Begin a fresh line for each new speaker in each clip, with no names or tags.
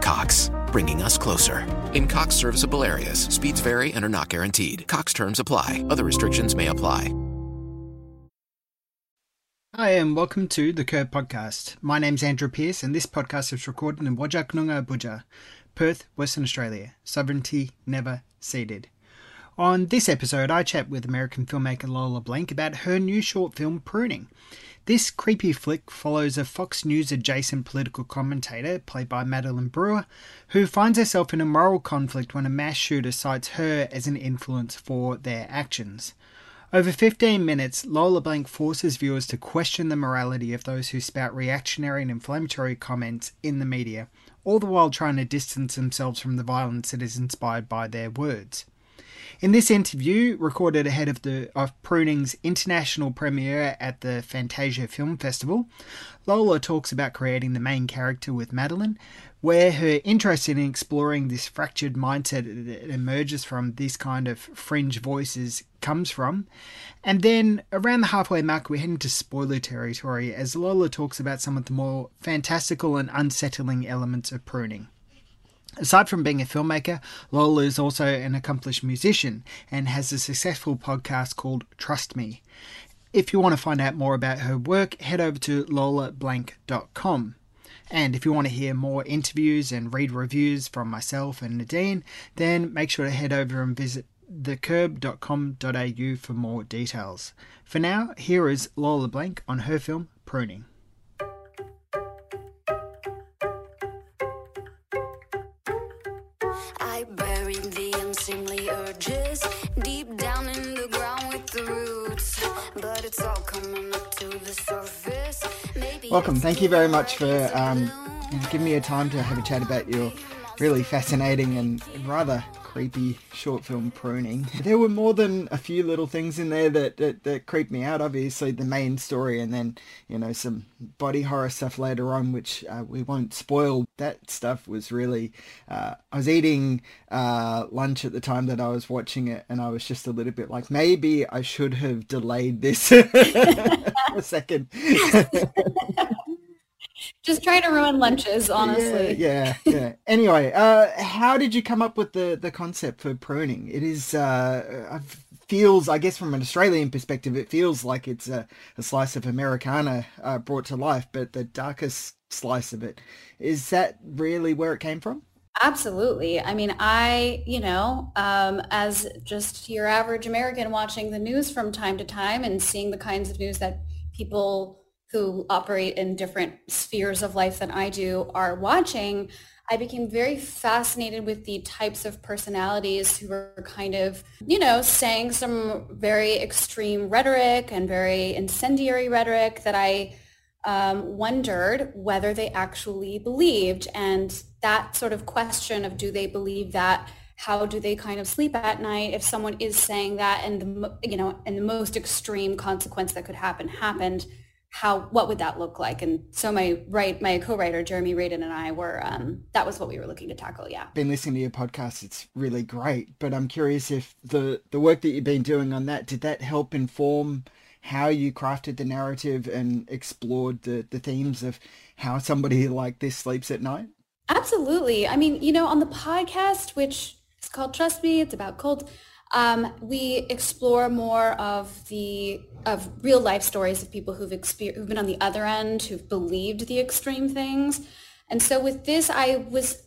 Cox, bringing us closer. In Cox serviceable areas, speeds vary and are not guaranteed. Cox terms apply, other restrictions may apply.
Hi, and welcome to the Curb Podcast. My name's Andrew Pearce, and this podcast is recorded in Wajak Noongar Abuja, Perth, Western Australia. Sovereignty never ceded. On this episode, I chat with American filmmaker Lola Blanc about her new short film, Pruning. This creepy flick follows a Fox News adjacent political commentator, played by Madeline Brewer, who finds herself in a moral conflict when a mass shooter cites her as an influence for their actions. Over 15 minutes, Lola Blanc forces viewers to question the morality of those who spout reactionary and inflammatory comments in the media, all the while trying to distance themselves from the violence that is inspired by their words. In this interview, recorded ahead of the of Pruning's international premiere at the Fantasia Film Festival, Lola talks about creating the main character with Madeline, where her interest in exploring this fractured mindset that emerges from this kind of fringe voices comes from. And then around the halfway mark, we head into spoiler territory as Lola talks about some of the more fantastical and unsettling elements of pruning. Aside from being a filmmaker, Lola is also an accomplished musician and has a successful podcast called Trust Me. If you want to find out more about her work, head over to lolablanc.com. And if you want to hear more interviews and read reviews from myself and Nadine, then make sure to head over and visit thecurb.com.au for more details. For now, here is Lola Blanc on her film Pruning. Welcome. Thank you very much for um, giving me a time to have a chat about your really fascinating and rather creepy short film pruning. There were more than a few little things in there that, that, that creeped me out. Obviously, the main story, and then you know some body horror stuff later on, which uh, we won't spoil. That stuff was really. Uh, I was eating uh, lunch at the time that I was watching it, and I was just a little bit like, maybe I should have delayed this a second.
Just trying to ruin lunches, honestly.
Yeah, yeah, yeah. Anyway, uh, how did you come up with the, the concept for pruning? It is, uh, uh, feels, I guess from an Australian perspective, it feels like it's a, a slice of Americana uh, brought to life, but the darkest slice of it. Is that really where it came from?
Absolutely. I mean, I, you know, um, as just your average American watching the news from time to time and seeing the kinds of news that people who operate in different spheres of life than I do are watching, I became very fascinated with the types of personalities who were kind of, you know, saying some very extreme rhetoric and very incendiary rhetoric that I um, wondered whether they actually believed. And that sort of question of do they believe that? How do they kind of sleep at night if someone is saying that and the, you know, and the most extreme consequence that could happen happened? How what would that look like? And so my right my co-writer Jeremy Radin and I were um, that was what we were looking to tackle. Yeah.
Been listening to your podcast; it's really great. But I'm curious if the the work that you've been doing on that did that help inform how you crafted the narrative and explored the the themes of how somebody like this sleeps at night.
Absolutely. I mean, you know, on the podcast, which is called Trust Me, it's about cult. Um, we explore more of the of real life stories of people who've exper- who've been on the other end, who've believed the extreme things. And so with this, I was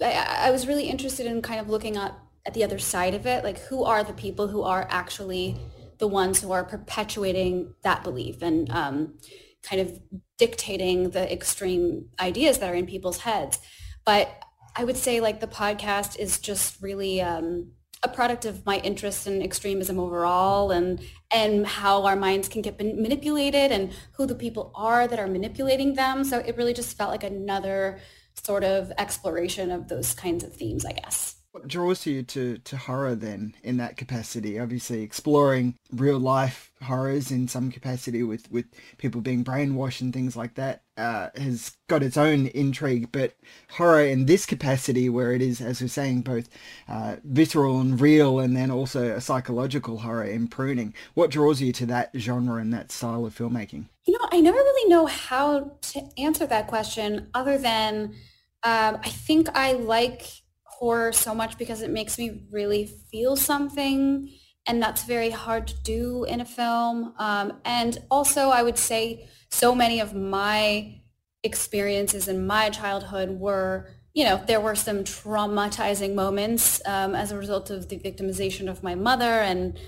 I, I was really interested in kind of looking at at the other side of it, like who are the people who are actually the ones who are perpetuating that belief and um, kind of dictating the extreme ideas that are in people's heads. But I would say like the podcast is just really um, a product of my interest in extremism overall and and how our minds can get manipulated and who the people are that are manipulating them. So it really just felt like another sort of exploration of those kinds of themes, I guess.
What draws you to, to horror then in that capacity? Obviously exploring real life horrors in some capacity with, with people being brainwashed and things like that uh, has got its own intrigue, but horror in this capacity where it is, as we're saying, both uh, visceral and real and then also a psychological horror in pruning. What draws you to that genre and that style of filmmaking?
You know, I never really know how to answer that question other than um, I think I like horror so much because it makes me really feel something and that's very hard to do in a film. Um, and also i would say so many of my experiences in my childhood were you know there were some traumatizing moments um, as a result of the victimization of my mother. And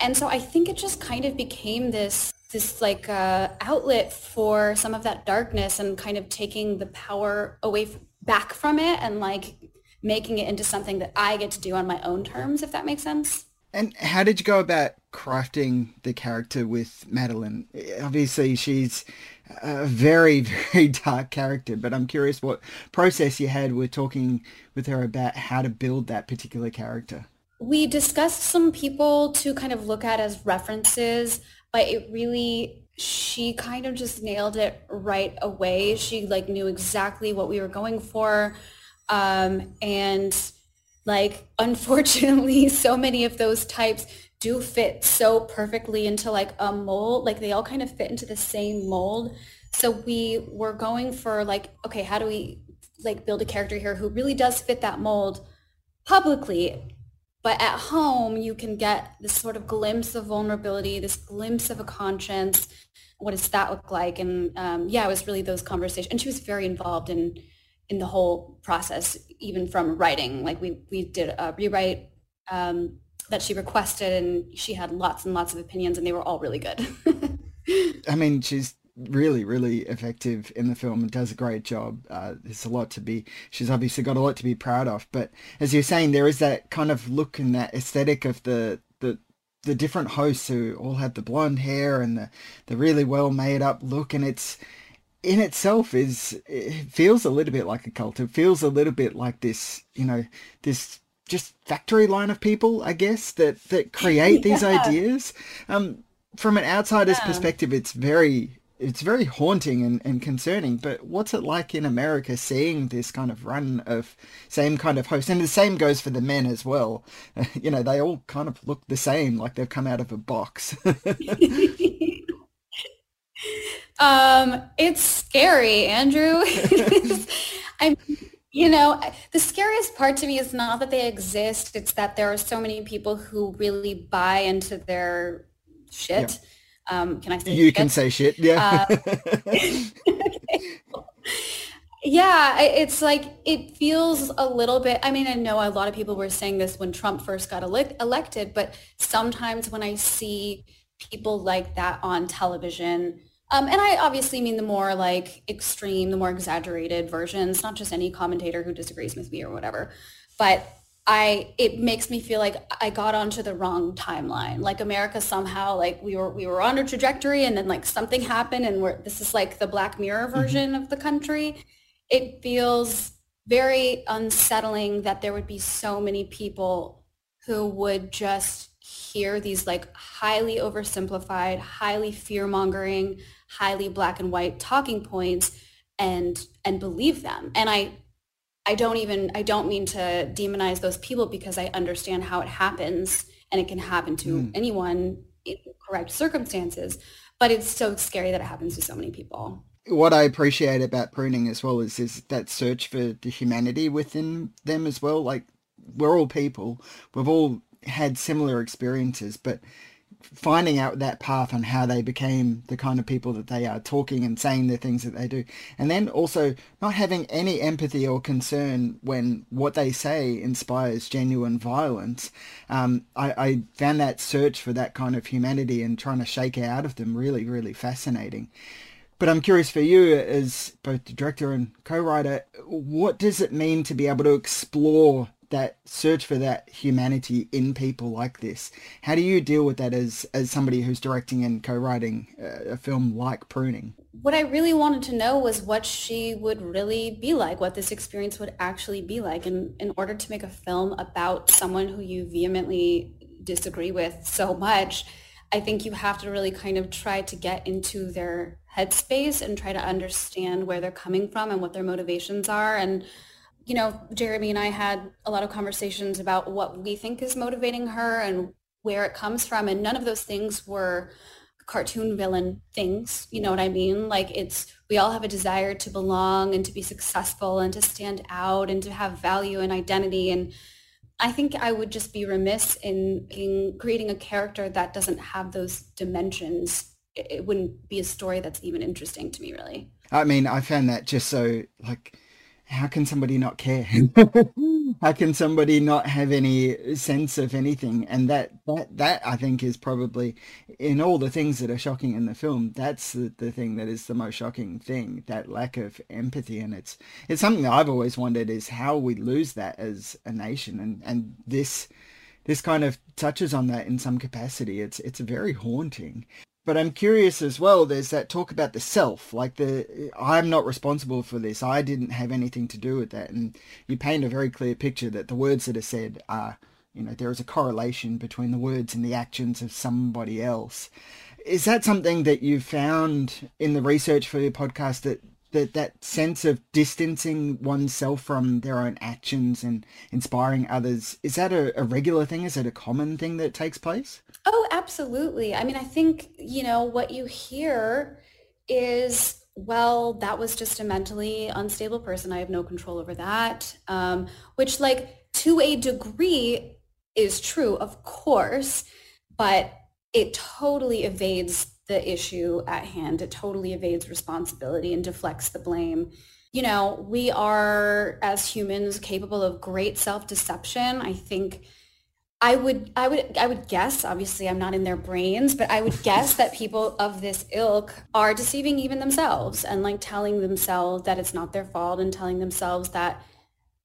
and so i think it just kind of became this this like uh, outlet for some of that darkness and kind of taking the power away f- back from it and like making it into something that I get to do on my own terms, if that makes sense.
And how did you go about crafting the character with Madeline? Obviously, she's a very, very dark character, but I'm curious what process you had with talking with her about how to build that particular character.
We discussed some people to kind of look at as references, but it really she kind of just nailed it right away. She like knew exactly what we were going for. Um, and like, unfortunately, so many of those types do fit so perfectly into like a mold. Like they all kind of fit into the same mold. So we were going for like, okay, how do we like build a character here who really does fit that mold publicly? But at home, you can get this sort of glimpse of vulnerability, this glimpse of a conscience. What does that look like? And um, yeah, it was really those conversations. And she was very involved in in the whole process, even from writing. Like we we did a rewrite um, that she requested, and she had lots and lots of opinions, and they were all really good.
I mean, she's really, really effective in the film and does a great job. Uh, there's a lot to be, she's obviously got a lot to be proud of. But as you're saying, there is that kind of look and that aesthetic of the, the, the different hosts who all have the blonde hair and the, the really well made up look. And it's, in itself is it feels a little bit like a cult. It feels a little bit like this, you know, this just factory line of people, I guess, that that create these ideas. Um, from an outsider's yeah. perspective, it's very it's very haunting and, and concerning. But what's it like in America seeing this kind of run of same kind of hosts? And the same goes for the men as well. you know, they all kind of look the same, like they've come out of a box.
Um, it's scary, Andrew. I'm, you know, the scariest part to me is not that they exist. It's that there are so many people who really buy into their shit. Yeah. Um, can I say
You
shit?
can say shit, yeah. Uh,
yeah, it's like, it feels a little bit, I mean, I know a lot of people were saying this when Trump first got ele- elected, but sometimes when I see people like that on television, um, and I obviously mean the more like extreme, the more exaggerated versions, not just any commentator who disagrees with me or whatever. But I it makes me feel like I got onto the wrong timeline. Like America somehow like we were we were on a trajectory and then like something happened and we're this is like the Black Mirror mm-hmm. version mm-hmm. of the country. It feels very unsettling that there would be so many people who would just hear these like highly oversimplified, highly fear-mongering, highly black and white talking points and and believe them. And I I don't even I don't mean to demonize those people because I understand how it happens and it can happen to mm. anyone in correct circumstances. But it's so scary that it happens to so many people.
What I appreciate about pruning as well is is that search for the humanity within them as well. Like we're all people. We've all had similar experiences, but finding out that path on how they became the kind of people that they are talking and saying the things that they do. And then also not having any empathy or concern when what they say inspires genuine violence. Um, I, I, found that search for that kind of humanity and trying to shake out of them really really fascinating. But I'm curious for you as both the director and co-writer, what does it mean to be able to explore that search for that humanity in people like this. How do you deal with that as as somebody who's directing and co-writing a, a film like Pruning?
What I really wanted to know was what she would really be like, what this experience would actually be like. And in order to make a film about someone who you vehemently disagree with so much, I think you have to really kind of try to get into their headspace and try to understand where they're coming from and what their motivations are. And, you know, Jeremy and I had a lot of conversations about what we think is motivating her and where it comes from. And none of those things were cartoon villain things. You know what I mean? Like it's, we all have a desire to belong and to be successful and to stand out and to have value and identity. And I think I would just be remiss in, in creating a character that doesn't have those dimensions. It, it wouldn't be a story that's even interesting to me, really.
I mean, I found that just so like how can somebody not care? how can somebody not have any sense of anything? And that, that, that I think is probably in all the things that are shocking in the film, that's the, the thing that is the most shocking thing, that lack of empathy. And it's, it's something that I've always wondered is how we lose that as a nation. And, and this, this kind of touches on that in some capacity. It's, it's very haunting. But I'm curious as well. There's that talk about the self, like the I'm not responsible for this. I didn't have anything to do with that. And you paint a very clear picture that the words that are said are, you know, there is a correlation between the words and the actions of somebody else. Is that something that you found in the research for your podcast that that that sense of distancing oneself from their own actions and inspiring others is that a, a, regular thing? Is it a common thing that takes place?
Oh absolutely. I mean i think you know what you hear is well that was just a mentally unstable person. I have no control over that. Um, which like to a degree is true of course but it totally evades the issue at hand. It totally evades responsibility and deflects the blame. You know, we are as humans capable of great self-deception. I think I would I would I would guess, obviously I'm not in their brains, but I would guess that people of this ilk are deceiving even themselves and like telling themselves that it's not their fault and telling themselves that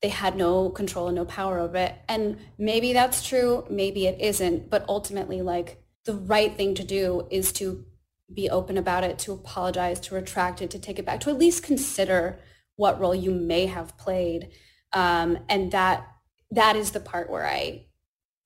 they had no control and no power over it. And maybe that's true, maybe it isn't, but ultimately like the right thing to do is to be open about it, to apologize, to retract it, to take it back, to at least consider what role you may have played. Um, and that that is the part where I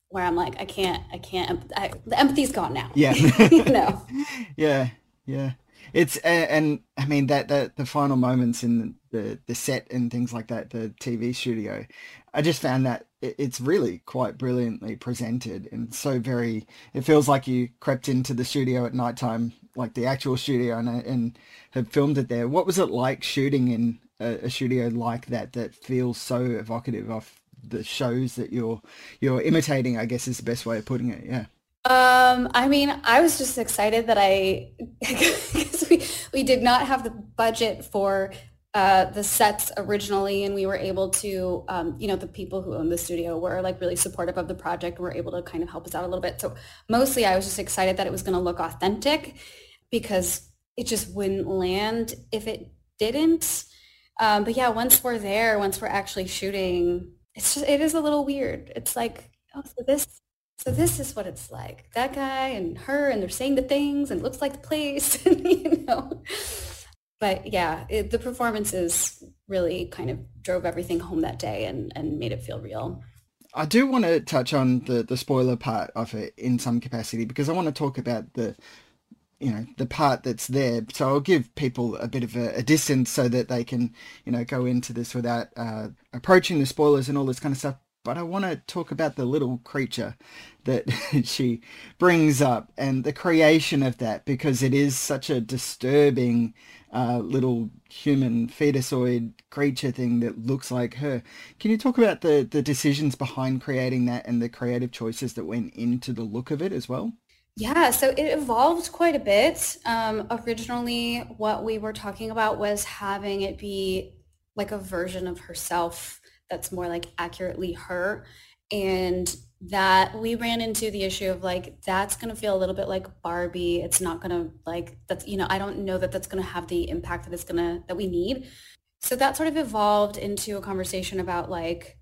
where I'm like, I can't, I can't. I, the empathy's gone now.
Yeah,
you know.
Yeah, yeah. It's and, and I mean that that the final moments in the the set and things like that, the TV studio. I just found that it's really quite brilliantly presented and so very. It feels like you crept into the studio at night time like the actual studio and, and have filmed it there. What was it like shooting in a, a studio like that that feels so evocative of the shows that you're you're imitating? I guess is the best way of putting it. Yeah.
Um, I mean, I was just excited that I, because we, we did not have the budget for uh, the sets originally and we were able to, um, you know, the people who own the studio were like really supportive of the project and were able to kind of help us out a little bit. So mostly I was just excited that it was going to look authentic because it just wouldn't land if it didn't. Um, but yeah, once we're there, once we're actually shooting, it's just it is a little weird. It's like, oh, so this so this is what it's like. That guy and her, and they're saying the things, and it looks like the place, and you know. But yeah, it, the performances really kind of drove everything home that day and, and made it feel real.
I do want to touch on the, the spoiler part of it in some capacity because I want to talk about the you know the part that's there so i'll give people a bit of a, a distance so that they can you know go into this without uh, approaching the spoilers and all this kind of stuff but i want to talk about the little creature that she brings up and the creation of that because it is such a disturbing uh, little human fetusoid creature thing that looks like her can you talk about the the decisions behind creating that and the creative choices that went into the look of it as well
yeah, so it evolved quite a bit. Um, originally, what we were talking about was having it be like a version of herself that's more like accurately her. And that we ran into the issue of like, that's going to feel a little bit like Barbie. It's not going to like, that's, you know, I don't know that that's going to have the impact that it's going to, that we need. So that sort of evolved into a conversation about like,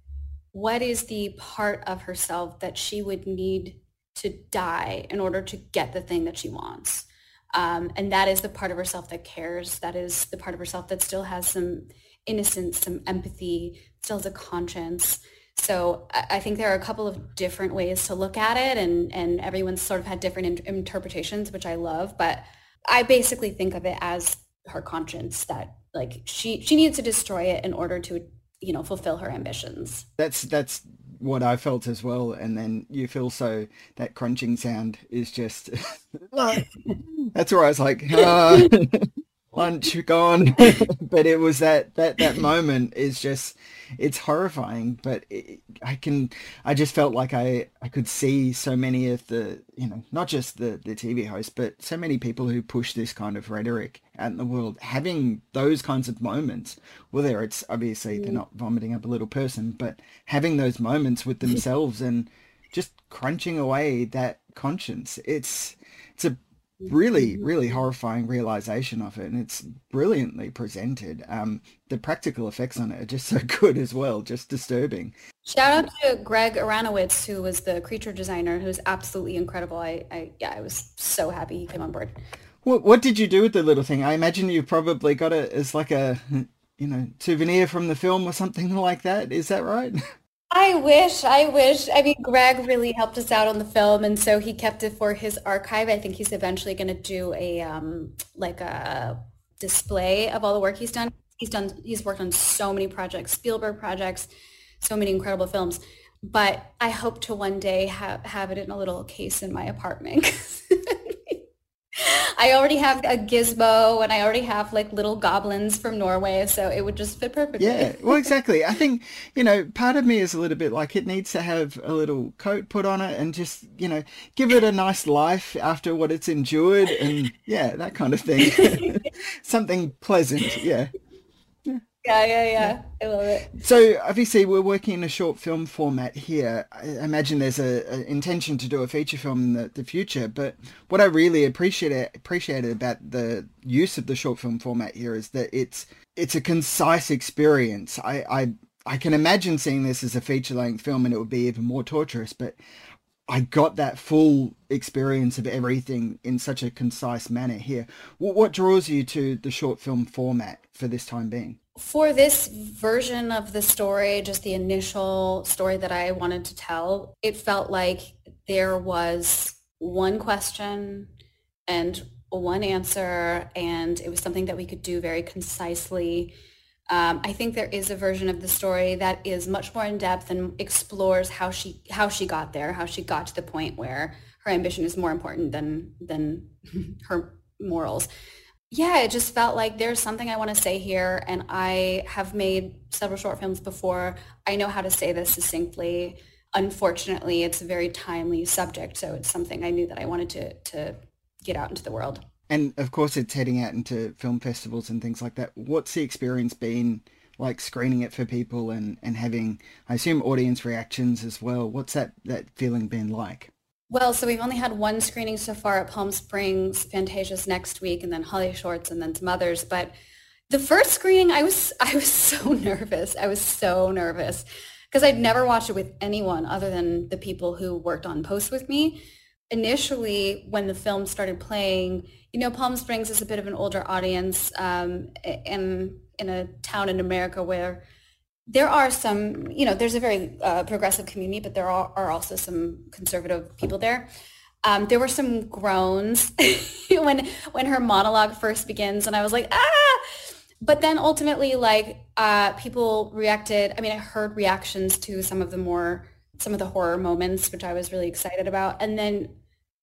what is the part of herself that she would need to die in order to get the thing that she wants. Um, and that is the part of herself that cares. That is the part of herself that still has some innocence, some empathy, still has a conscience. So I think there are a couple of different ways to look at it, and and everyone's sort of had different in- interpretations, which I love. But I basically think of it as her conscience that like she she needs to destroy it in order to you know fulfill her ambitions.
That's that's what I felt as well. And then you feel so that crunching sound is just that's where I was like, ah, lunch gone. but it was that that that moment is just it's horrifying. But it, I can I just felt like I I could see so many of the you know not just the the TV host but so many people who push this kind of rhetoric out in the world having those kinds of moments. Well, there it's obviously they're mm. not vomiting up a little person, but having those moments with themselves and just crunching away that conscience. It's it's a really really horrifying realization of it and it's brilliantly presented. Um the practical effects on it are just so good as well just disturbing.
Shout out to greg aronowitz who was the creature designer who's absolutely incredible. I i yeah i was so happy he came on board.
What what did you do with the little thing? I imagine you probably got it as like a you know souvenir from the film or something like that. Is that right
I wish, I wish. I mean, Greg really helped us out on the film, and so he kept it for his archive. I think he's eventually going to do a um, like a display of all the work he's done. He's done. He's worked on so many projects, Spielberg projects, so many incredible films. But I hope to one day have have it in a little case in my apartment. I already have a gizmo and I already have like little goblins from Norway, so it would just fit perfectly.
Yeah, well, exactly. I think, you know, part of me is a little bit like it needs to have a little coat put on it and just, you know, give it a nice life after what it's endured and, yeah, that kind of thing. Something pleasant, yeah.
Yeah, yeah, yeah. I love it.
So obviously we're working in a short film format here. I imagine there's a, a intention to do a feature film in the, the future, but what I really appreciate appreciated about the use of the short film format here is that it's it's a concise experience. I, I I can imagine seeing this as a feature length film and it would be even more torturous, but I got that full experience of everything in such a concise manner here. What, what draws you to the short film format for this time being?
For this version of the story, just the initial story that I wanted to tell, it felt like there was one question and one answer, and it was something that we could do very concisely. Um, I think there is a version of the story that is much more in depth and explores how she how she got there, how she got to the point where her ambition is more important than than her morals yeah, it just felt like there's something I want to say here. And I have made several short films before. I know how to say this succinctly. Unfortunately, it's a very timely subject. So it's something I knew that I wanted to, to get out into the world.
And of course, it's heading out into film festivals and things like that. What's the experience been like screening it for people and, and having, I assume, audience reactions as well? What's that, that feeling been like?
Well, so we've only had one screening so far at Palm Springs, Fantasia's next week, and then Holly Shorts, and then some others. But the first screening, I was I was so nervous. I was so nervous because I'd never watched it with anyone other than the people who worked on post with me. Initially, when the film started playing, you know, Palm Springs is a bit of an older audience, um, in in a town in America where there are some, you know, there's a very uh, progressive community, but there are, are, also some conservative people there. Um, there were some groans when when her monologue first begins, and I was like, ah! But then ultimately, like uh, people reacted. I mean, I heard reactions to some of the more some of the horror moments, which I was really excited about. And then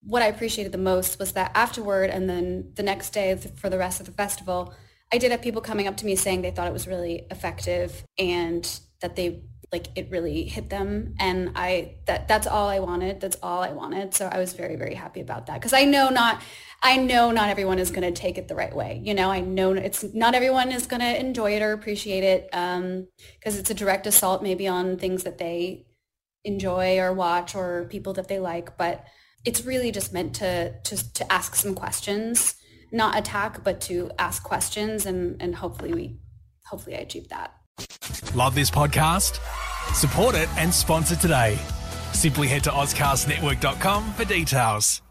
what I appreciated the most was that afterward, and then the next day for the rest of the festival, I did have people coming up to me saying they thought it was really effective and that they like it really hit them. And I that that's all I wanted. That's all I wanted. So I was very very happy about that. Because I know not I know not everyone is going to take it the right way. You know I know it's not everyone is going to enjoy it or appreciate it um because it's a direct assault maybe on things that they enjoy or watch or people that they like. But it's really just meant to to to ask some questions not attack, but to ask questions, and and hopefully we, hopefully I achieve that.
Love this podcast? Support it and sponsor today. Simply head to AuscastNetwork.com for details.